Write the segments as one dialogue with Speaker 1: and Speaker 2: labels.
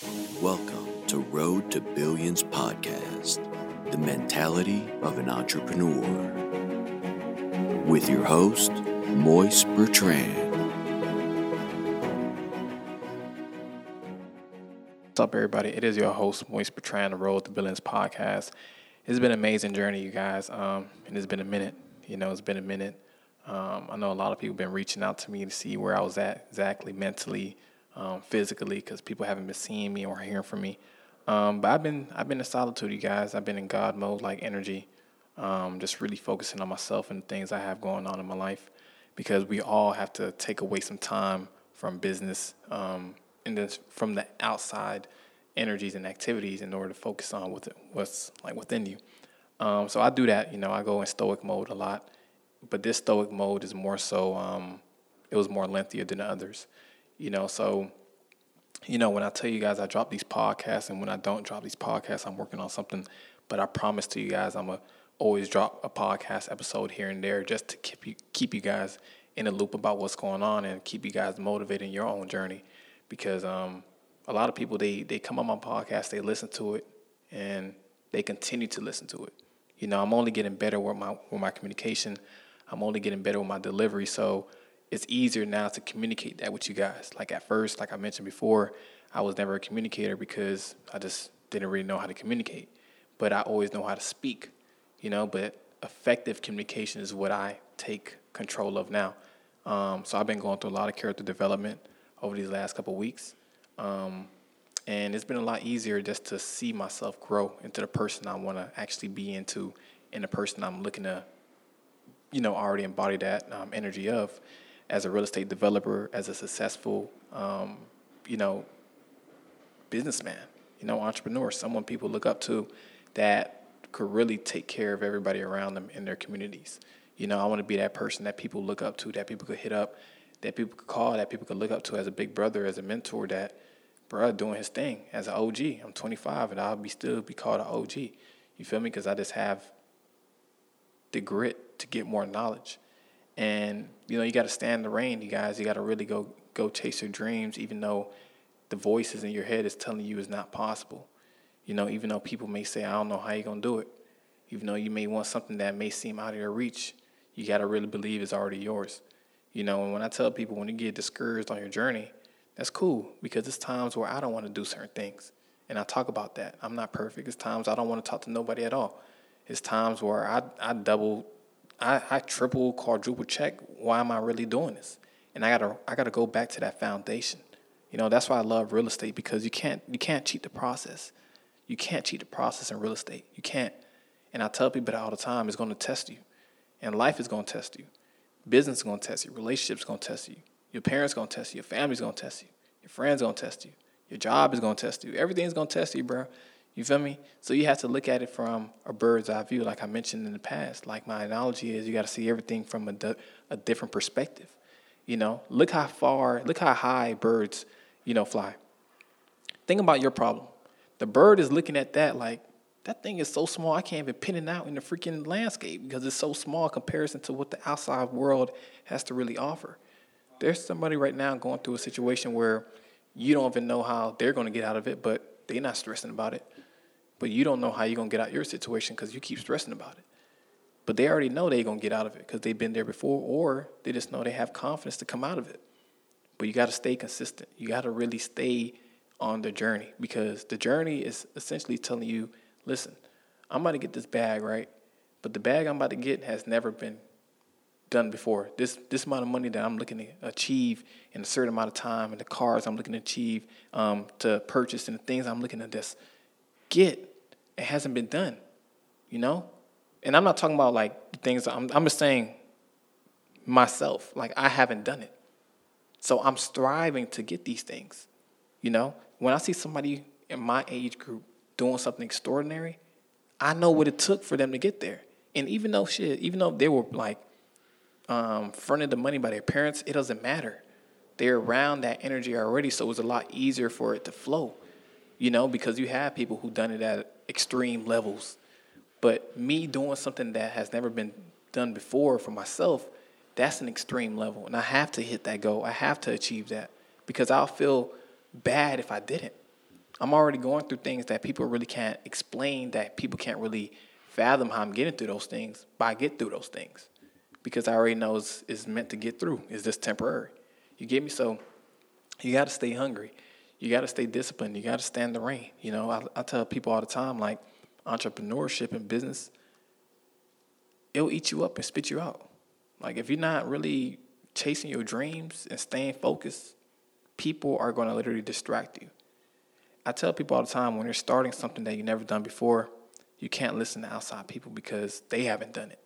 Speaker 1: Welcome to Road to Billions podcast, the mentality of an entrepreneur. With your host, Moise Bertrand.
Speaker 2: What's up, everybody? It is your host, Moise Bertrand, the Road to Billions podcast. It's been an amazing journey, you guys, um, and it's been a minute. You know, it's been a minute. Um, I know a lot of people have been reaching out to me to see where I was at exactly mentally, um, physically, because people haven't been seeing me or hearing from me. Um, but I've been I've been in solitude, you guys. I've been in God mode, like energy, um, just really focusing on myself and things I have going on in my life, because we all have to take away some time from business um, and this from the outside energies and activities in order to focus on what what's like within you. Um, so I do that. You know, I go in stoic mode a lot, but this stoic mode is more so. Um, it was more lengthier than others. You know, so you know when I tell you guys I drop these podcasts, and when I don't drop these podcasts, I'm working on something. But I promise to you guys, I'm gonna always drop a podcast episode here and there just to keep you keep you guys in a loop about what's going on and keep you guys motivated in your own journey. Because um, a lot of people they they come on my podcast, they listen to it, and they continue to listen to it. You know, I'm only getting better with my with my communication. I'm only getting better with my delivery. So it's easier now to communicate that with you guys. Like at first, like I mentioned before, I was never a communicator because I just didn't really know how to communicate. But I always know how to speak, you know. But effective communication is what I take control of now. Um, so I've been going through a lot of character development over these last couple weeks, um, and it's been a lot easier just to see myself grow into the person I want to actually be into, and the person I'm looking to, you know, already embody that um, energy of as a real estate developer, as a successful, um, you know, businessman, you know, entrepreneur, someone people look up to that could really take care of everybody around them in their communities. You know, I want to be that person that people look up to, that people could hit up, that people could call, that people could look up to as a big brother, as a mentor, that bro doing his thing as an OG. I'm 25 and I'll be still be called an OG. You feel me? Because I just have the grit to get more knowledge. And you know, you got to stand the rain, you guys. You got to really go go chase your dreams, even though the voices in your head is telling you it's not possible. You know, even though people may say, "I don't know how you're gonna do it," even though you may want something that may seem out of your reach, you got to really believe it's already yours. You know, and when I tell people when you get discouraged on your journey, that's cool because it's times where I don't want to do certain things. And I talk about that. I'm not perfect. It's times I don't want to talk to nobody at all. It's times where I, I double I, I triple, quadruple check why am I really doing this? And I gotta I gotta go back to that foundation. You know, that's why I love real estate because you can't you can't cheat the process. You can't cheat the process in real estate. You can't. And I tell people that all the time, it's gonna test you. And life is gonna test you. Business is gonna test you. Relationships gonna test you. Your parents gonna test you. Your family's gonna test you. Your friends are gonna test you. Your job is gonna test you. Everything's gonna test you, bro. You feel me? So you have to look at it from a bird's eye view, like I mentioned in the past. Like my analogy is, you got to see everything from a, di- a different perspective. You know, look how far, look how high birds, you know, fly. Think about your problem. The bird is looking at that like that thing is so small. I can't even pin it out in the freaking landscape because it's so small in comparison to what the outside world has to really offer. There's somebody right now going through a situation where you don't even know how they're going to get out of it, but they're not stressing about it but you don't know how you're gonna get out your situation because you keep stressing about it. But they already know they're gonna get out of it because they've been there before, or they just know they have confidence to come out of it. But you got to stay consistent. You got to really stay on the journey because the journey is essentially telling you, listen, I'm about to get this bag right, but the bag I'm about to get has never been done before. This this amount of money that I'm looking to achieve in a certain amount of time, and the cars I'm looking to achieve um, to purchase, and the things I'm looking to just get it hasn't been done, you know? And I'm not talking about like things, I'm, I'm just saying myself, like I haven't done it. So I'm striving to get these things, you know? When I see somebody in my age group doing something extraordinary, I know what it took for them to get there. And even though shit, even though they were like um, fronted the money by their parents, it doesn't matter. They're around that energy already, so it was a lot easier for it to flow you know, because you have people who done it at extreme levels. But me doing something that has never been done before for myself, that's an extreme level. And I have to hit that goal. I have to achieve that because I'll feel bad if I didn't. I'm already going through things that people really can't explain, that people can't really fathom how I'm getting through those things, but I get through those things because I already know it's, it's meant to get through. It's just temporary. You get me? So you got to stay hungry. You got to stay disciplined. You got to stand the rain. You know, I, I tell people all the time, like entrepreneurship and business, it'll eat you up and spit you out. Like if you're not really chasing your dreams and staying focused, people are going to literally distract you. I tell people all the time when you're starting something that you've never done before, you can't listen to outside people because they haven't done it.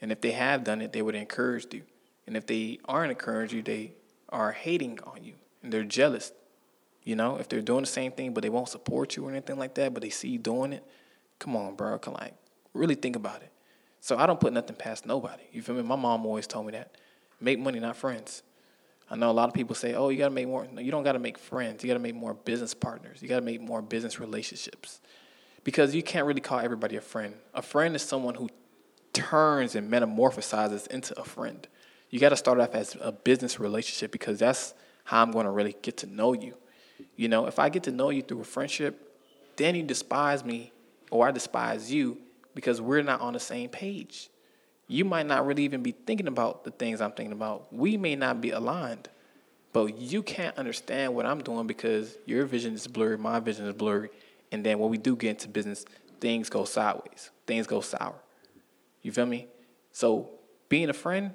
Speaker 2: And if they have done it, they would encourage you. And if they aren't encouraging you, they are hating on you and they're jealous. You know, if they're doing the same thing but they won't support you or anything like that, but they see you doing it, come on, bro. Can like really think about it. So I don't put nothing past nobody. You feel me? My mom always told me that. Make money, not friends. I know a lot of people say, "Oh, you got to make more." No, you don't got to make friends. You got to make more business partners. You got to make more business relationships, because you can't really call everybody a friend. A friend is someone who turns and metamorphosizes into a friend. You got to start off as a business relationship because that's how I'm going to really get to know you. You know, if I get to know you through a friendship, then you despise me or I despise you because we're not on the same page you might not really even be thinking about the things I'm thinking about. We may not be aligned, but you can't understand what I'm doing because your vision is blurry, my vision is blurry. And then when we do get into business, things go sideways, things go sour. You feel me? So, being a friend,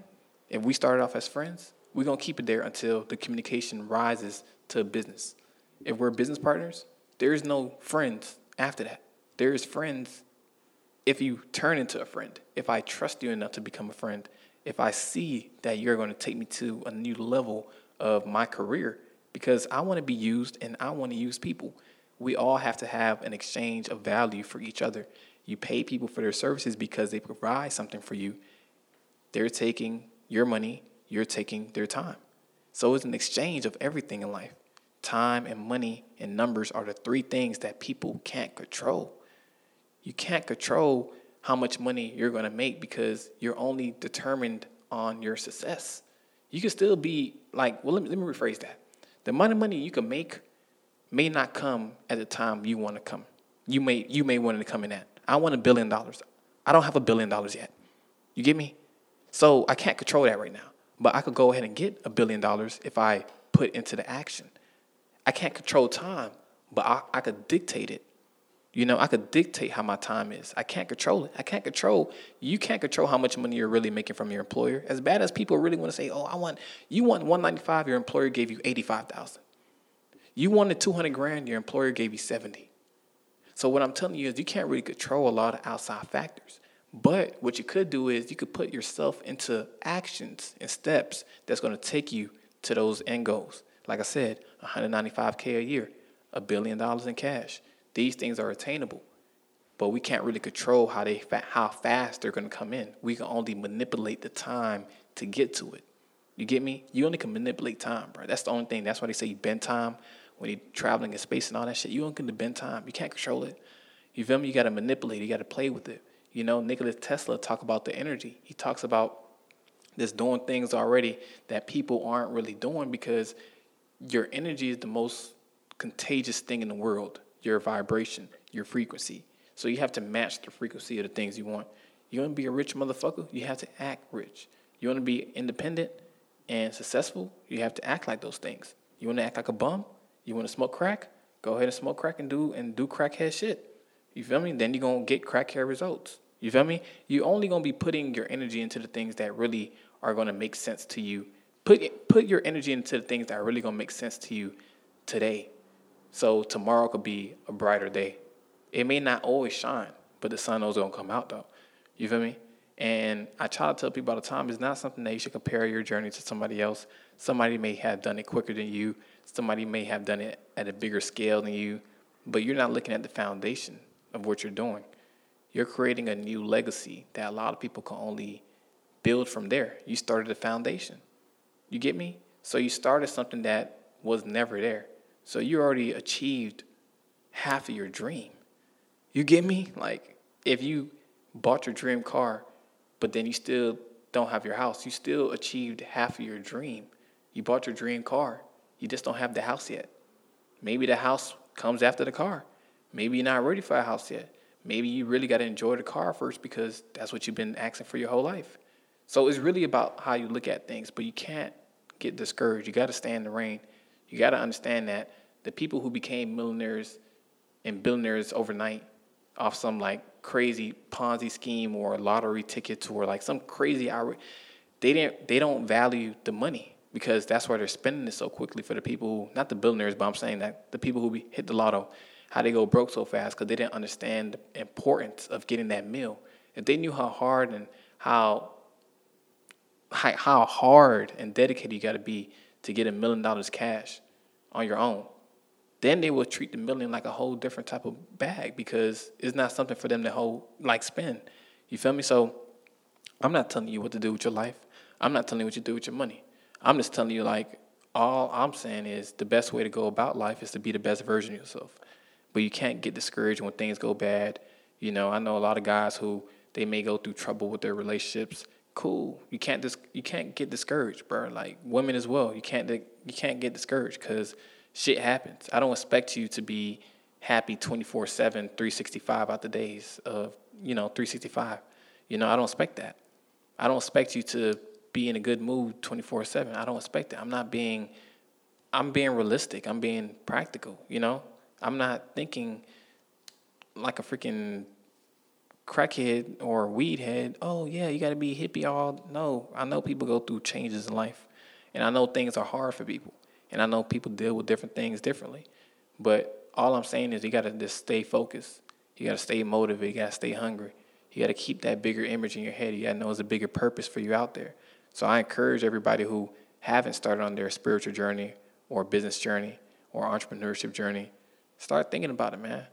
Speaker 2: if we started off as friends, we're to keep it there until the communication rises to business. If we're business partners, there is no friends after that. There is friends if you turn into a friend, if I trust you enough to become a friend, if I see that you're going to take me to a new level of my career, because I want to be used and I want to use people. We all have to have an exchange of value for each other. You pay people for their services because they provide something for you. They're taking your money, you're taking their time. So it's an exchange of everything in life. Time and money and numbers are the three things that people can't control you can't control how much money you're going to make because you're only determined on your success. You can still be like, well, let me, let me rephrase that. The amount of money you can make may not come at the time you want to come. You may you may want to come in at. I want a billion dollars. I don't have a billion dollars yet. You get me? So I can't control that right now. But I could go ahead and get a billion dollars if I put into the action. I can't control time, but I, I could dictate it you know, I could dictate how my time is. I can't control it. I can't control. You can't control how much money you're really making from your employer. As bad as people really want to say, "Oh, I want you want 195, your employer gave you 85,000. You wanted 200 grand, your employer gave you 70." So what I'm telling you is you can't really control a lot of outside factors. But what you could do is you could put yourself into actions and steps that's going to take you to those end goals. Like I said, 195k a year, a billion dollars in cash these things are attainable, but we can't really control how they how fast they're going to come in. We can only manipulate the time to get to it. You get me? You only can manipulate time, bro. That's the only thing. That's why they say you bend time when you're traveling in space and all that shit. You don't get bend time. You can't control it. You feel me? You got to manipulate. You got to play with it. You know, Nikola Tesla talk about the energy. He talks about this doing things already that people aren't really doing because your energy is the most contagious thing in the world your vibration, your frequency. So you have to match the frequency of the things you want. You want to be a rich motherfucker? You have to act rich. You want to be independent and successful? You have to act like those things. You want to act like a bum? You want to smoke crack? Go ahead and smoke crack and do and do crackhead shit. You feel me? Then you're gonna get crackhead results. You feel me? You're only gonna be putting your energy into the things that really are gonna make sense to you. Put put your energy into the things that are really gonna make sense to you today. So tomorrow could be a brighter day. It may not always shine, but the sun is gonna come out though. You feel me? And I try to tell people all the time it's not something that you should compare your journey to somebody else. Somebody may have done it quicker than you. Somebody may have done it at a bigger scale than you, but you're not looking at the foundation of what you're doing. You're creating a new legacy that a lot of people can only build from there. You started a foundation. You get me? So you started something that was never there. So you already achieved half of your dream. You get me? Like if you bought your dream car, but then you still don't have your house, you still achieved half of your dream. You bought your dream car, you just don't have the house yet. Maybe the house comes after the car. Maybe you're not ready for a house yet. Maybe you really got to enjoy the car first because that's what you've been asking for your whole life. So it's really about how you look at things, but you can't get discouraged. You got to stay in the rain. You got to understand that the people who became millionaires and billionaires overnight off some like crazy Ponzi scheme or lottery tickets or like some crazy hour, they didn't they don't value the money because that's why they're spending it so quickly for the people who not the billionaires, but I'm saying that the people who hit the lotto, how they go broke so fast because they didn't understand the importance of getting that meal. If they knew how hard and how how hard and dedicated you got to be to get a million dollars cash on your own, then they will treat the million like a whole different type of bag because it's not something for them to hold like spend. You feel me? So I'm not telling you what to do with your life. I'm not telling you what to do with your money. I'm just telling you like all I'm saying is the best way to go about life is to be the best version of yourself. But you can't get discouraged when things go bad. You know, I know a lot of guys who they may go through trouble with their relationships cool. You can't dis- you can't get discouraged, bro. Like women as well. You can't di- you can't get discouraged because shit happens. I don't expect you to be happy 24/7 365 out the days of, you know, 365. You know, I don't expect that. I don't expect you to be in a good mood 24/7. I don't expect that. I'm not being I'm being realistic. I'm being practical, you know? I'm not thinking like a freaking crackhead or weed head, oh yeah, you got to be hippie all. No, I know people go through changes in life, and I know things are hard for people, and I know people deal with different things differently. But all I'm saying is you got to just stay focused. You got to stay motivated. You got to stay hungry. You got to keep that bigger image in your head. You got to know there's a bigger purpose for you out there. So I encourage everybody who haven't started on their spiritual journey or business journey or entrepreneurship journey, start thinking about it, man.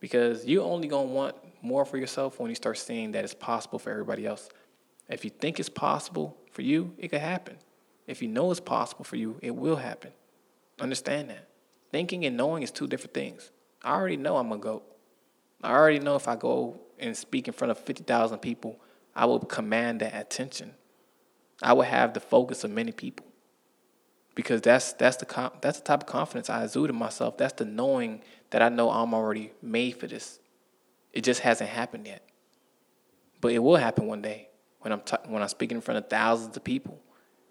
Speaker 2: Because you only gonna want more for yourself when you start seeing that it's possible for everybody else. If you think it's possible for you, it could happen. If you know it's possible for you, it will happen. Understand that. Thinking and knowing is two different things. I already know I'm a goat. I already know if I go and speak in front of 50,000 people, I will command that attention. I will have the focus of many people. Because that's that's the that's the type of confidence I exude in myself. That's the knowing that I know I'm already made for this. It just hasn't happened yet. But it will happen one day when I'm when I'm speaking in front of thousands of people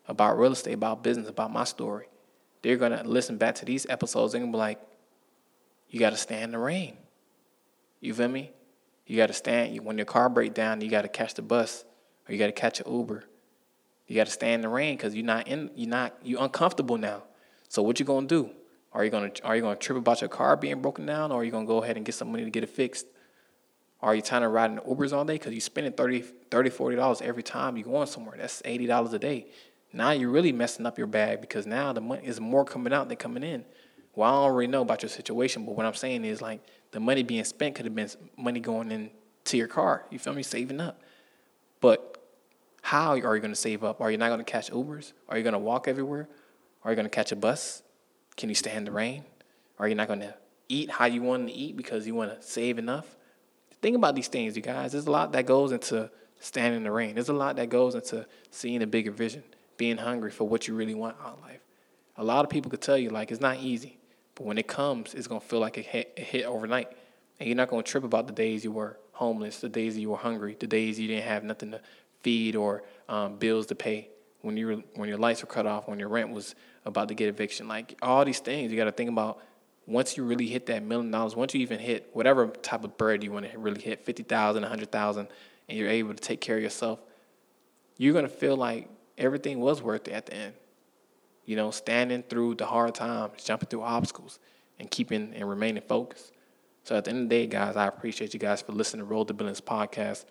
Speaker 2: about real estate, about business, about my story. They're gonna listen back to these episodes and be like, "You got to stand in the rain." You feel me? You got to stand when your car break down. You got to catch the bus or you got to catch an Uber. You got to stand in the rain because you're not in. You're not. You're uncomfortable now. So what you gonna do? Are you gonna Are you gonna trip about your car being broken down, or are you gonna go ahead and get some money to get it fixed? Are you trying to ride in Ubers all day? Because you're spending 30 $40 every time you're going somewhere. That's $80 a day. Now you're really messing up your bag because now the money is more coming out than coming in. Well, I don't already know about your situation, but what I'm saying is like the money being spent could have been money going into your car. You feel me? Saving up. But how are you going to save up? Are you not going to catch Ubers? Are you going to walk everywhere? Are you going to catch a bus? Can you stand the rain? Are you not going to eat how you want to eat because you want to save enough? Think about these things, you guys. There's a lot that goes into standing in the rain. There's a lot that goes into seeing a bigger vision, being hungry for what you really want out of life. A lot of people could tell you like it's not easy, but when it comes, it's gonna feel like it hit, it hit overnight, and you're not gonna trip about the days you were homeless, the days you were hungry, the days you didn't have nothing to feed or um, bills to pay, when you were, when your lights were cut off, when your rent was about to get eviction. Like all these things, you got to think about once you really hit that million dollars, once you even hit whatever type of bread you want to really hit, 50,000, 100,000, and you're able to take care of yourself, you're going to feel like everything was worth it at the end. You know, standing through the hard times, jumping through obstacles, and keeping and remaining focused. So at the end of the day, guys, I appreciate you guys for listening to Road to Billions podcast.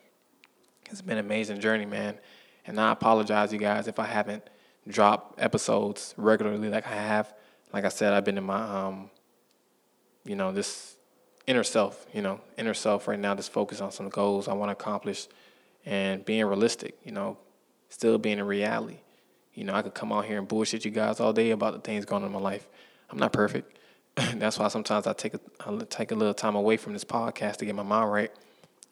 Speaker 2: It's been an amazing journey, man. And I apologize, you guys, if I haven't dropped episodes regularly like I have. Like I said, I've been in my um, you know, this inner self, you know, inner self right now, just focus on some goals I want to accomplish and being realistic, you know, still being in reality. You know, I could come out here and bullshit you guys all day about the things going on in my life. I'm not perfect. That's why sometimes I take a I take a little time away from this podcast to get my mind right,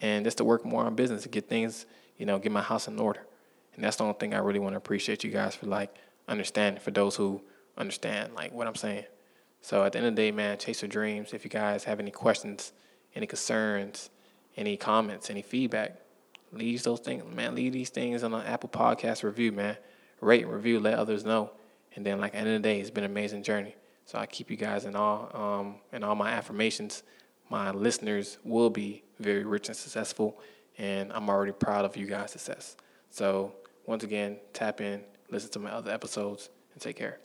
Speaker 2: and just to work more on business to get things, you know, get my house in order. And that's the only thing I really want to appreciate you guys for like understanding. For those who understand like what I'm saying, So at the end of the day, man, chase your dreams. If you guys have any questions, any concerns, any comments, any feedback, leave those things, man. Leave these things on an Apple Podcast review, man. Rate and review, let others know. And then, like, at the end of the day, it's been an amazing journey. So I keep you guys in all, um, in all my affirmations. My listeners will be very rich and successful, and I'm already proud of you guys' success. So once again, tap in, listen to my other episodes, and take care.